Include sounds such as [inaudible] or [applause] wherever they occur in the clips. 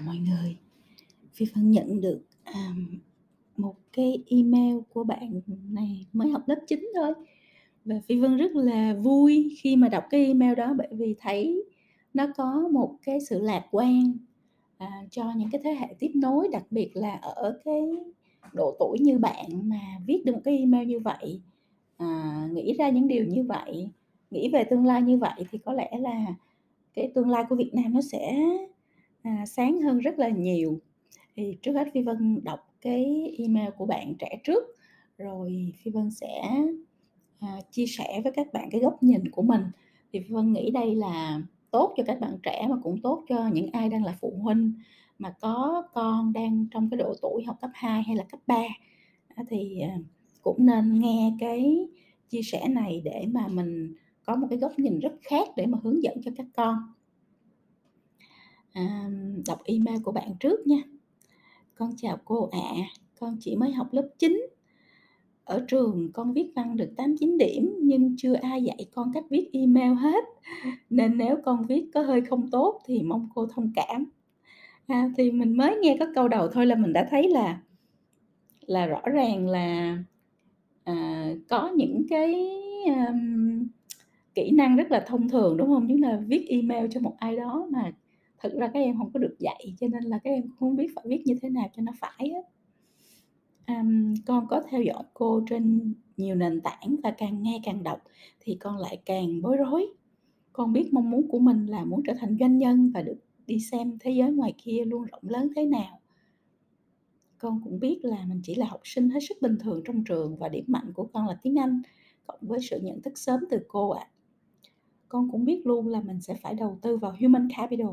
chào mọi người. Phi Vân nhận được, um, một cái email của bạn này mới học lớp 9 thôi. Và Phi Vân rất là vui khi mà đọc cái email đó bởi vì thấy nó có một cái sự lạc quan, à, cho những cái thế hệ tiếp nối, đặc biệt là ở cái độ tuổi như bạn mà viết được một cái email như vậy, à, nghĩ ra những điều như vậy, nghĩ về tương lai như vậy thì có lẽ là cái tương lai của Việt Nam nó sẽ, à, sáng hơn rất là nhiều. Thì trước hết Phi Vân đọc cái email của bạn trẻ trước, rồi Phi Vân sẽ, à, chia sẻ với các bạn cái góc nhìn của mình. Thì Phi Vân nghĩ đây là tốt cho các bạn trẻ mà cũng tốt cho những ai đang là phụ huynh mà có con đang trong cái độ tuổi học cấp 2 hay là cấp 3 thì, à, cũng nên nghe cái chia sẻ này để mà mình có một cái góc nhìn rất khác để mà hướng dẫn cho các con. À, đọc email của bạn trước nha. Con chào cô ạ, con chỉ mới học lớp 9. Ở trường con viết văn được 8, 9 điểm nhưng chưa ai dạy con cách viết email hết, nên nếu con viết có hơi không tốt thì mong cô thông cảm. À, thì mình mới nghe có câu đầu thôi là mình đã thấy là là rõ ràng là, à, có những cái, um, kỹ năng rất là thông thường, đúng không? Giống là viết email cho một ai đó mà thực ra các em không có được dạy, cho nên là các em cũng biết phải viết như thế nào cho nó phải á. um, con có theo dõi cô trên nhiều nền tảng và càng nghe càng đọc thì con lại càng bối rối. Con biết mong muốn của mình là muốn trở thành doanh nhân và được đi xem thế giới ngoài kia luôn rộng lớn thế nào. Con cũng biết là mình chỉ là học sinh hết sức bình thường trong trường và điểm mạnh của con là tiếng Anh, cộng với sự nhận thức sớm từ cô ạ. Con cũng biết luôn là mình sẽ phải đầu tư vào human capital,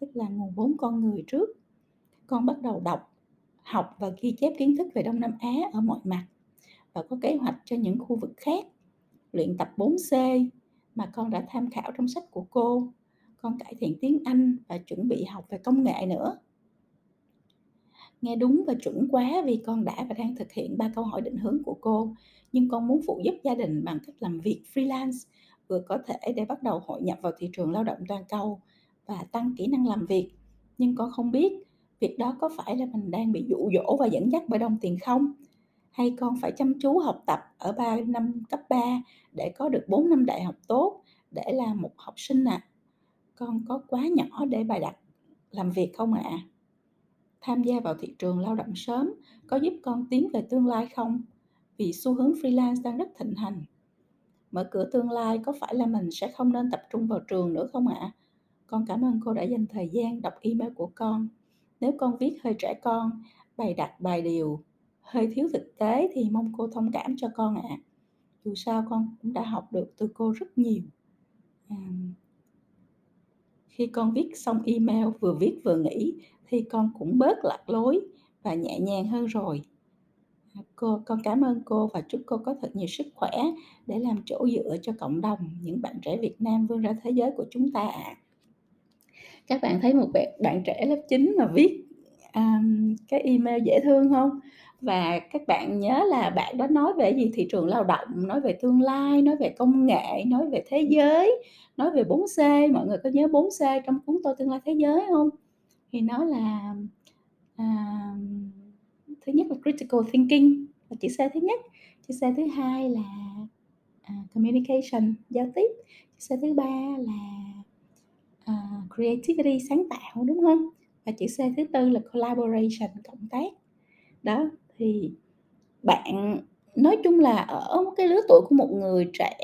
tức là nguồn vốn con người trước. Con bắt đầu đọc, học và ghi chép kiến thức về Đông Nam Á ở mọi mặt và có kế hoạch cho những khu vực khác. Luyện tập 4C mà con đã tham khảo trong sách của cô. Con cải thiện tiếng Anh và chuẩn bị học về công nghệ nữa. Nghe đúng và chuẩn quá vì con đã và đang thực hiện ba câu hỏi định hướng của cô, nhưng con muốn phụ giúp gia đình bằng cách làm việc freelance vừa có thể để bắt đầu hội nhập vào thị trường lao động toàn cầu và tăng kỹ năng làm việc. Nhưng con không biết việc đó có phải là mình đang bị dụ dỗ và dẫn dắt bởi đồng tiền không? Hay con phải chăm chú học tập ở 3 năm cấp 3 để có được 4 năm đại học tốt để là một học sinh ạ? Con có quá nhỏ để bài đặt làm việc không ạ? Tham gia vào thị trường lao động sớm có giúp con tiến về tương lai không? Vì xu hướng freelance đang rất thịnh hành. Mở cửa tương lai có phải là mình sẽ không nên tập trung vào trường nữa không ạ? Con cảm ơn cô đã dành thời gian đọc email của con. Nếu con viết hơi trẻ con, bày đặt bài điều hơi thiếu thực tế thì mong cô thông cảm cho con ạ. Dù sao con cũng đã học được từ cô rất nhiều. À, Khi con viết xong email vừa viết vừa nghĩ thì con cũng bớt lạc lối và nhẹ nhàng hơn rồi. À, cô con cảm ơn cô và chúc cô có thật nhiều sức khỏe để làm chỗ dựa cho cộng đồng những bạn trẻ Việt Nam vươn ra thế giới của chúng ta ạ. Các bạn thấy một bạn bạn trẻ lớp 9 mà viết, um, cái email dễ thương không Và các bạn nhớ là bạn đó nói về gì? Thị trường lao động, nói về tương lai, nói về công nghệ, nói về thế giới, nói về 4C. Mọi người có nhớ 4C trong cuốn Tôi tương lai thế giới không Thì nó là, uh, thứ nhất là critical thinking là chữ C thứ nhất, chữ C thứ hai là, uh, communication, giao tiếp, chữ C thứ ba là, uh, creativity, sáng tạo, đúng không? Và chữ C thứ tư là collaboration, cộng tác. Đó, thì bạn nói chung là ở cái lứa tuổi của một người trẻ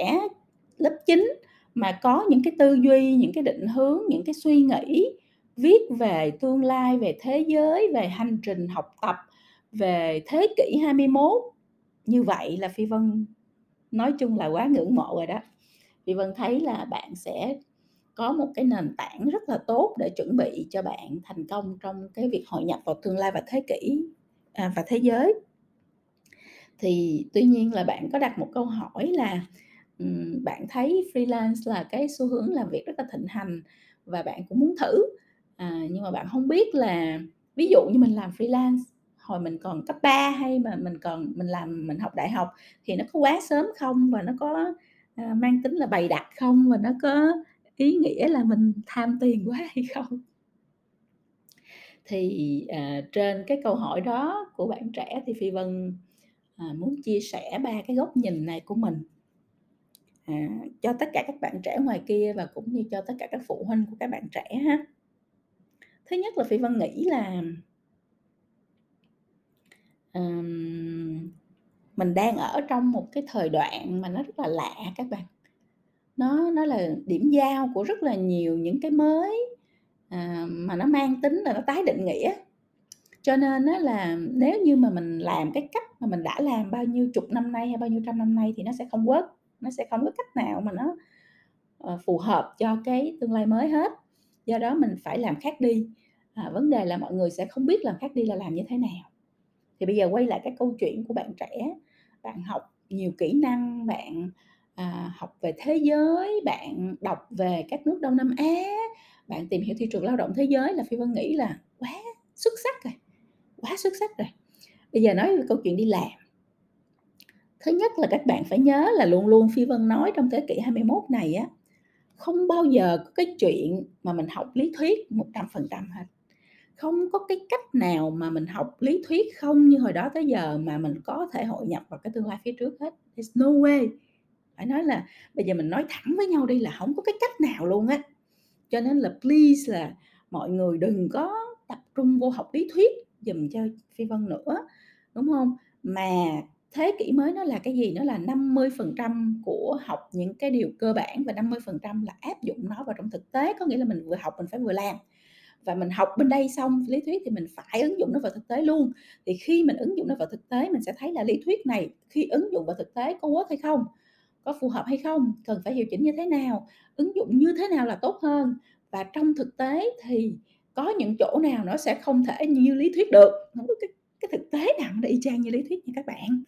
lớp 9 mà có những cái tư duy, những cái định hướng, những cái suy nghĩ viết về tương lai, về thế giới, về hành trình học tập, về thế kỷ 21 như vậy là Phi Vân nói chung là quá ngưỡng mộ rồi đó. Phi Vân thấy là bạn sẽ có một cái nền tảng rất là tốt để chuẩn bị cho bạn thành công trong cái việc hội nhập vào tương lai và thế kỷ, à, và thế giới. Thì tuy nhiên là bạn có đặt một câu hỏi là, um, bạn thấy freelance là cái xu hướng làm việc rất là thịnh hành và bạn cũng muốn thử, à, nhưng mà bạn không biết là ví dụ như mình làm freelance hồi mình còn cấp 3 hay mà mình còn mình làm mình học đại học thì nó có quá sớm không? Và nó có, à, mang tính là bày đặt không? Và nó có ý nghĩa là mình tham tiền quá hay không? Thì, à, trên cái câu hỏi đó của bạn trẻ thì Phi Vân, à, muốn chia sẻ ba cái góc nhìn này của mình. À, cho tất cả các bạn trẻ ngoài kia và cũng như cho tất cả các phụ huynh của các bạn trẻ ha. Thứ nhất là Phi Vân nghĩ là um, mình đang ở trong một cái thời đoạn mà nó rất là lạ các bạn. Nó nó là điểm giao của rất là nhiều những cái mới, à, mà nó mang tính là nó tái định nghĩa. Cho nên á là nếu như mà mình làm cái cách mà mình đã làm bao nhiêu chục năm nay hay bao nhiêu trăm năm nay thì nó sẽ không work, nó sẽ không có cách nào mà nó, ờ, phù hợp cho cái tương lai mới hết. Do đó mình phải làm khác đi, à, vấn đề là mọi người sẽ không biết làm khác đi là làm như thế nào. Thì bây giờ quay lại cái câu chuyện của bạn trẻ, bạn học nhiều kỹ năng, bạn, à, học về thế giới, bạn đọc về các nước Đông Nam Á, bạn tìm hiểu thị trường lao động thế giới là Phi Vân nghĩ là quá xuất sắc rồi, quá xuất sắc rồi. Bây giờ nói về câu chuyện đi làm. Thứ nhất là các bạn phải nhớ là luôn luôn Phi Vân nói trong thế kỷ 21 này á, không bao giờ có cái chuyện mà mình học lý thuyết 100% hết. Không có cái cách nào mà mình học lý thuyết không như hồi đó tới giờ mà mình có thể hội nhập vào cái tương lai phía trước hết. There's no way. Phải nói là bây giờ mình nói thẳng với nhau đi là không có cái cách nào luôn á. Cho nên là please là mọi người đừng có tập trung vô học lý thuyết giùm cho Phi Vân nữa, đúng không? Mà thế kỷ mới nó là cái gì? Nó là 50% của học những cái điều cơ bản và 50% là áp dụng nó vào trong thực tế. Có nghĩa là mình vừa học mình phải vừa làm. Và mình học bên đây xong lý thuyết thì mình phải ứng dụng nó vào thực tế luôn. Thì khi mình ứng dụng nó vào thực tế mình sẽ thấy là lý thuyết này khi ứng dụng vào thực tế có work hay không? Có phù hợp hay không? Cần phải điều chỉnh như thế nào? Ứng dụng như thế nào là tốt hơn? Và trong thực tế thì có những chỗ nào nó sẽ không thể như lý thuyết được, không có cái cái thực tế nào nó y chang như lý thuyết nha các bạn.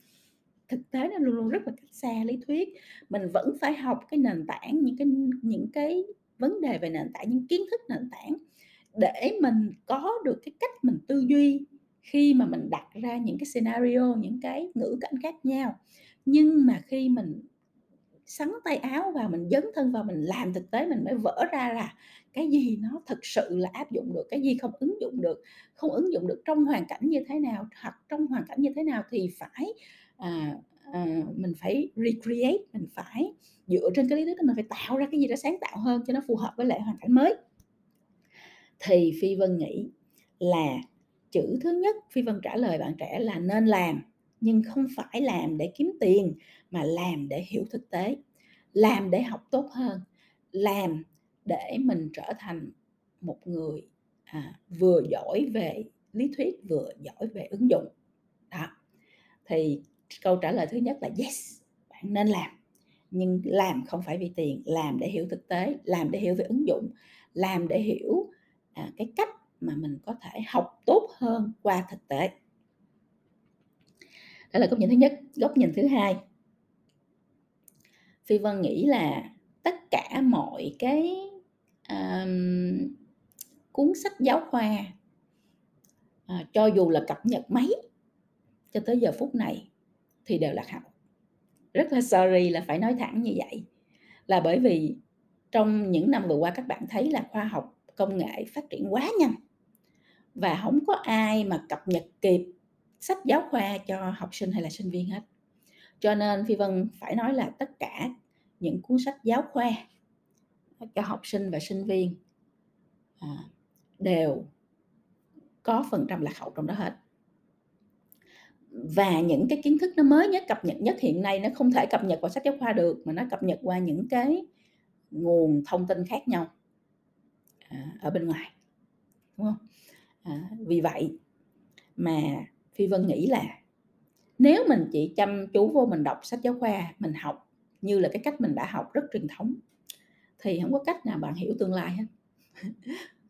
Thực tế nó luôn luôn rất là cách xa lý thuyết. Mình vẫn phải học cái nền tảng, những cái những cái vấn đề về nền tảng, những kiến thức nền tảng để mình có được cái cách mình tư duy khi mà mình đặt ra những cái scenario, những cái ngữ cảnh khác nhau. Nhưng mà khi mình sắn tay áo vào, mình dấn thân vào, mình làm thực tế mình mới vỡ ra là cái gì nó thực sự là áp dụng được, cái gì không ứng dụng được, không ứng dụng được trong hoàn cảnh như thế nào, hoặc trong hoàn cảnh như thế nào thì phải, à, à, mình phải recreate, mình phải dựa trên cái lý thuyết đó mình phải tạo ra cái gì đó sáng tạo hơn cho nó phù hợp với lại hoàn cảnh mới. Thì Phi Vân nghĩ là chữ thứ nhất Phi Vân trả lời bạn trẻ là nên làm, nhưng không phải làm để kiếm tiền mà làm để hiểu thực tế, làm để học tốt hơn, làm để mình trở thành một người, à, vừa giỏi về lý thuyết, vừa giỏi về ứng dụng. Đó, thì câu trả lời thứ nhất là yes, bạn nên làm, nhưng làm không phải vì tiền, làm để hiểu thực tế, làm để hiểu về ứng dụng, làm để hiểu, à, cái cách mà mình có thể học tốt hơn qua thực tế. Đó là góc nhìn thứ nhất. Góc nhìn thứ hai Phi Vân nghĩ là tất cả mọi cái, um, cuốn sách giáo khoa à, cho dù là cập nhật mấy cho tới giờ phút này thì đều lạc hậu. Rất là sorry là phải nói thẳng như vậy, là bởi vì trong những năm vừa qua các bạn thấy là khoa học công nghệ phát triển quá nhanh và không có ai mà cập nhật kịp sách giáo khoa cho học sinh hay là sinh viên hết. Cho nên Phi Vân phải nói là tất cả những cuốn sách giáo khoa cho học sinh và sinh viên, à, đều có phần trăm lạc hậu trong đó hết. Và những cái kiến thức nó mới nhất, cập nhật nhất hiện nay nó không thể cập nhật vào sách giáo khoa được, mà nó cập nhật qua những cái nguồn thông tin khác nhau, à, ở bên ngoài, đúng không À, vì vậy mà Phi Vân nghĩ là nếu mình chỉ chăm chú vô mình đọc sách giáo khoa, mình học như là cái cách mình đã học rất truyền thống, thì không có cách nào bạn hiểu tương lai hết. [laughs]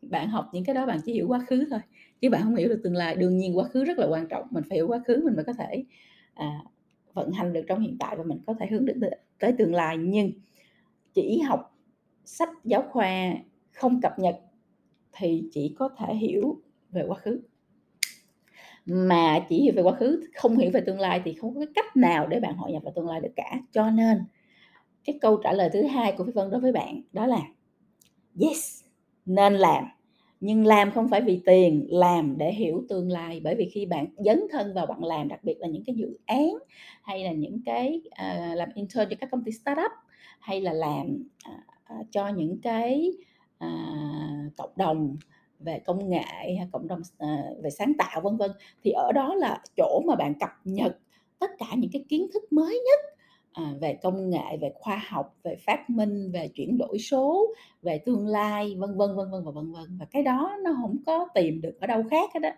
Bạn học những cái đó bạn chỉ hiểu quá khứ thôi, chứ bạn không hiểu được tương lai. Đương nhiên quá khứ rất là quan trọng, mình phải hiểu quá khứ mình mới có thể, à, vận hành được trong hiện tại và mình có thể hướng đến tới tương lai. Nhưng chỉ học sách giáo khoa không cập nhật thì chỉ có thể hiểu về quá khứ. Mà chỉ hiểu về quá khứ, không hiểu về tương lai thì không có cái cách nào để bạn hội nhập vào tương lai được cả. Cho nên cái câu trả lời thứ hai của Phi Vân đối với bạn đó là yes, nên làm, nhưng làm không phải vì tiền làm để hiểu tương lai bởi vì khi bạn dấn thân vào bạn làm đặc biệt là những cái dự án hay là những cái uh, làm intern cho các công ty startup hay là làm uh, cho những cái uh, cộng đồng về công nghệ hay cộng đồng à, về sáng tạo vân vân. Thì ở đó là chỗ mà bạn cập nhật tất cả những cái kiến thức mới nhất à, về công nghệ về khoa học về phát minh về chuyển đổi số về tương lai vân vân vân vân và vân vân. Và cái đó nó không có tìm được ở đâu khác hết đó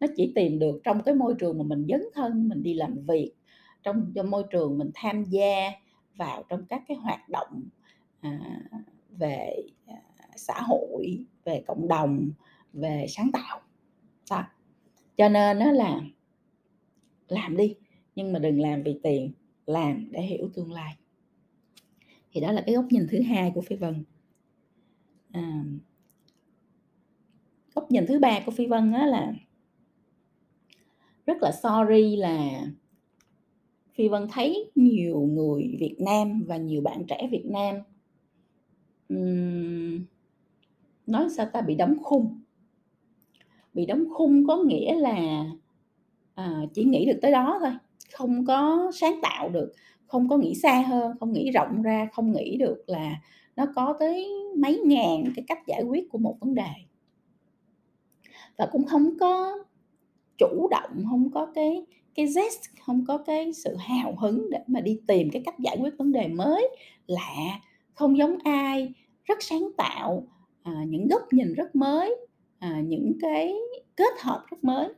nó chỉ tìm được trong cái môi trường mà mình dấn thân mình đi làm việc trong, trong môi trường mình tham gia vào trong các cái hoạt động à, về à, xã hội về cộng đồng về sáng tạo. Đó. cho nên nó là làm đi nhưng mà đừng làm vì tiền làm để hiểu tương lai. Thì đó là cái góc nhìn thứ hai của phi vân. À, góc nhìn thứ ba của phi vân đó là rất là sorry là phi vân thấy nhiều người việt nam và nhiều bạn trẻ việt nam um, nói sao ta? Bị đóng khung. Bị đóng khung có nghĩa là à, chỉ nghĩ được tới đó thôi. Không có sáng tạo được không có nghĩ xa hơn không nghĩ rộng ra không nghĩ được là nó có tới mấy ngàn cái cách giải quyết của một vấn đề. Và cũng không có chủ động không có cái cái zest không có cái sự hào hứng để mà đi tìm cái cách giải quyết vấn đề mới. Lạ không giống ai rất sáng tạo à, những góc nhìn rất mới à, những cái kết hợp rất mới.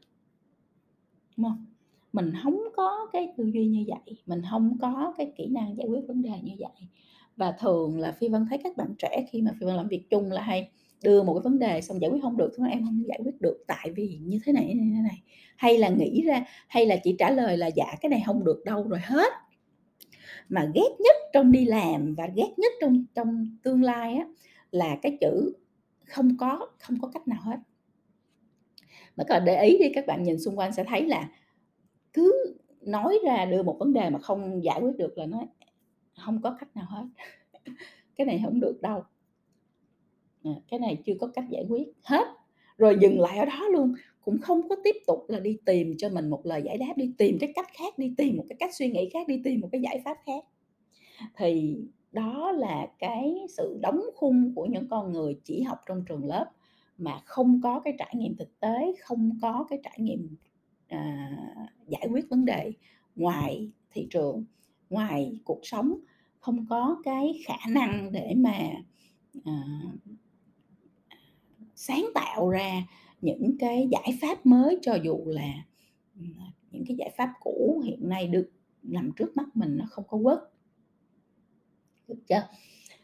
Đúng không? Mình không có cái tư duy như vậy mình không có cái kỹ năng giải quyết vấn đề như vậy. Và thường là phi vân thấy các bạn trẻ khi mà phi vân làm việc chung là hay đưa một cái vấn đề xong giải quyết không được thì em không giải quyết được tại vì như thế này như thế này. Hay là nghĩ ra hay là chỉ trả lời là dạ cái này không được đâu rồi hết. Mà ghét nhất trong đi làm và ghét nhất trong trong tương lai á là cái chữ không có không có cách nào hết. Mà các bạn để ý đi các bạn nhìn xung quanh sẽ thấy là cứ nói ra đưa một vấn đề mà không giải quyết được là nói không có cách nào hết. [laughs] Cái này không được đâu. À, cái này chưa có cách giải quyết hết. Rồi dừng lại ở đó luôn. Cũng không có tiếp tục là đi tìm cho mình một lời giải đáp đi tìm cái cách khác đi tìm một cái cách suy nghĩ khác đi tìm một cái giải pháp khác. Thì đó là cái sự đóng khung của những con người chỉ học trong trường lớp mà không có cái trải nghiệm thực tế không có cái trải nghiệm à, giải quyết vấn đề ngoài thị trường ngoài cuộc sống. Không có cái khả năng để mà à, sáng tạo ra những cái giải pháp mới cho dù là những cái giải pháp cũ hiện nay được nằm trước mắt mình nó không có quất được chưa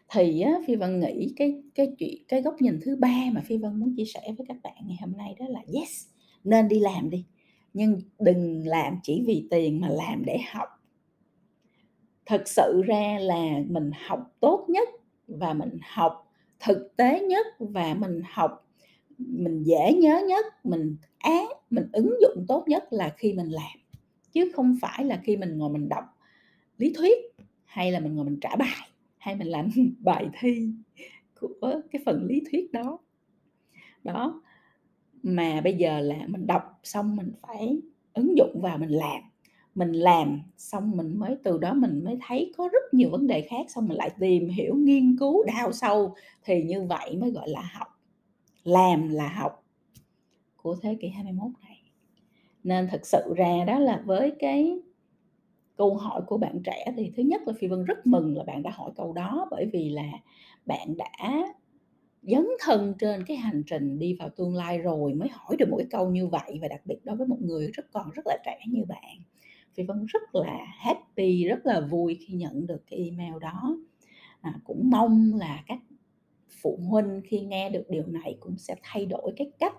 thì á, phi vân nghĩ cái cái chuyện cái góc nhìn thứ ba mà phi vân muốn chia sẻ với các bạn ngày hôm nay đó là yes nên đi làm đi. Nhưng đừng làm chỉ vì tiền mà làm để học. Thực sự ra là mình học tốt nhất và mình học thực tế nhất và mình học mình dễ nhớ nhất mình á mình ứng dụng tốt nhất là khi mình làm. Chứ không phải là khi mình ngồi mình đọc lý thuyết hay là mình ngồi mình trả bài hay mình làm [laughs] bài thi của cái phần lý thuyết đó. Đó, mà bây giờ là mình đọc xong mình phải ứng dụng vào mình làm. Mình làm xong mình mới, từ đó mình mới thấy có rất nhiều vấn đề khác, xong mình lại tìm hiểu, nghiên cứu đào sâu. Thì như vậy mới gọi là học, làm là học của thế kỷ 21 này. Nên thật sự ra đó là với cái câu hỏi của bạn trẻ thì thứ nhất là phi vân rất mừng là bạn đã hỏi câu đó bởi vì là bạn đã dấn thân trên cái hành trình đi vào tương lai rồi mới hỏi được một cái câu như vậy và đặc biệt đối với một người rất còn rất là trẻ như bạn. Phi vân rất là happy rất là vui khi nhận được cái email đó. À, cũng mong là các phụ huynh khi nghe được điều này cũng sẽ thay đổi cái cách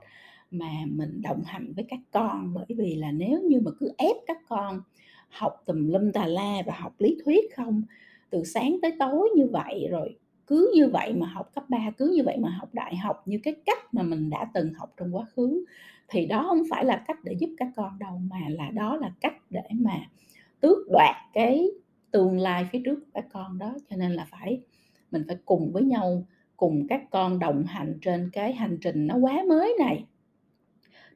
mà mình đồng hành với các con bởi vì là nếu như mà cứ ép các con học tùm lum tà la và học lý thuyết không từ sáng tới tối như vậy rồi cứ như vậy mà học cấp 3 cứ như vậy mà học đại học như cái cách mà mình đã từng học trong quá khứ thì đó không phải là cách để giúp các con đâu mà là đó là cách để mà tước đoạt cái tương lai phía trước của các con đó cho nên là phải mình phải cùng với nhau cùng các con đồng hành trên cái hành trình nó quá mới này.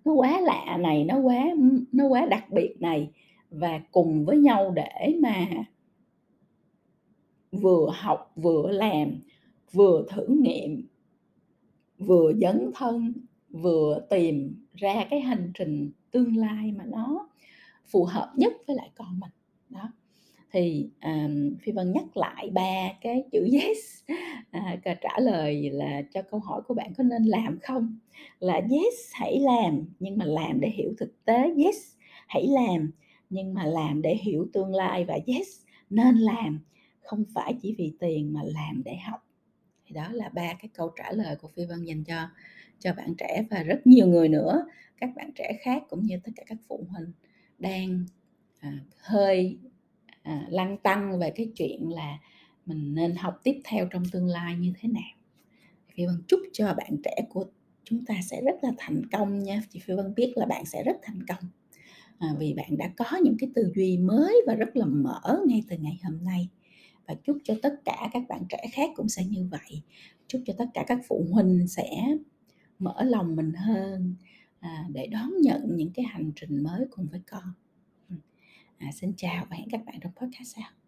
Nó quá lạ này, nó quá nó quá đặc biệt này và cùng với nhau để mà vừa học, vừa làm, vừa thử nghiệm, vừa dấn thân, vừa tìm ra cái hành trình tương lai mà nó phù hợp nhất với lại con mình. Đó. Thì, um, Phi Vân nhắc lại ba cái chữ yes, à, trả lời là cho câu hỏi của bạn có nên làm không? Là yes, hãy làm, nhưng mà làm để hiểu thực tế. Yes, hãy làm, nhưng mà làm để hiểu tương lai và yes, nên làm, không phải chỉ vì tiền mà làm để học. Thì đó là ba cái câu trả lời của Phi Vân dành cho cho bạn trẻ và rất nhiều người nữa, các bạn trẻ khác cũng như tất cả các phụ huynh đang, à, hơi, à, lăn tăng về cái chuyện là mình nên học tiếp theo trong tương lai như thế nào. Phi Vân chúc cho bạn trẻ của chúng ta sẽ rất là thành công nha. Chị Phi Vân biết là bạn sẽ rất thành công, à, vì bạn đã có những cái tư duy mới và rất là mở ngay từ ngày hôm nay. Và chúc cho tất cả các bạn trẻ khác cũng sẽ như vậy. Chúc cho tất cả các phụ huynh sẽ mở lòng mình hơn, à, để đón nhận những cái hành trình mới cùng với con. Ừ. À, xin chào và hẹn các bạn trong podcast sau.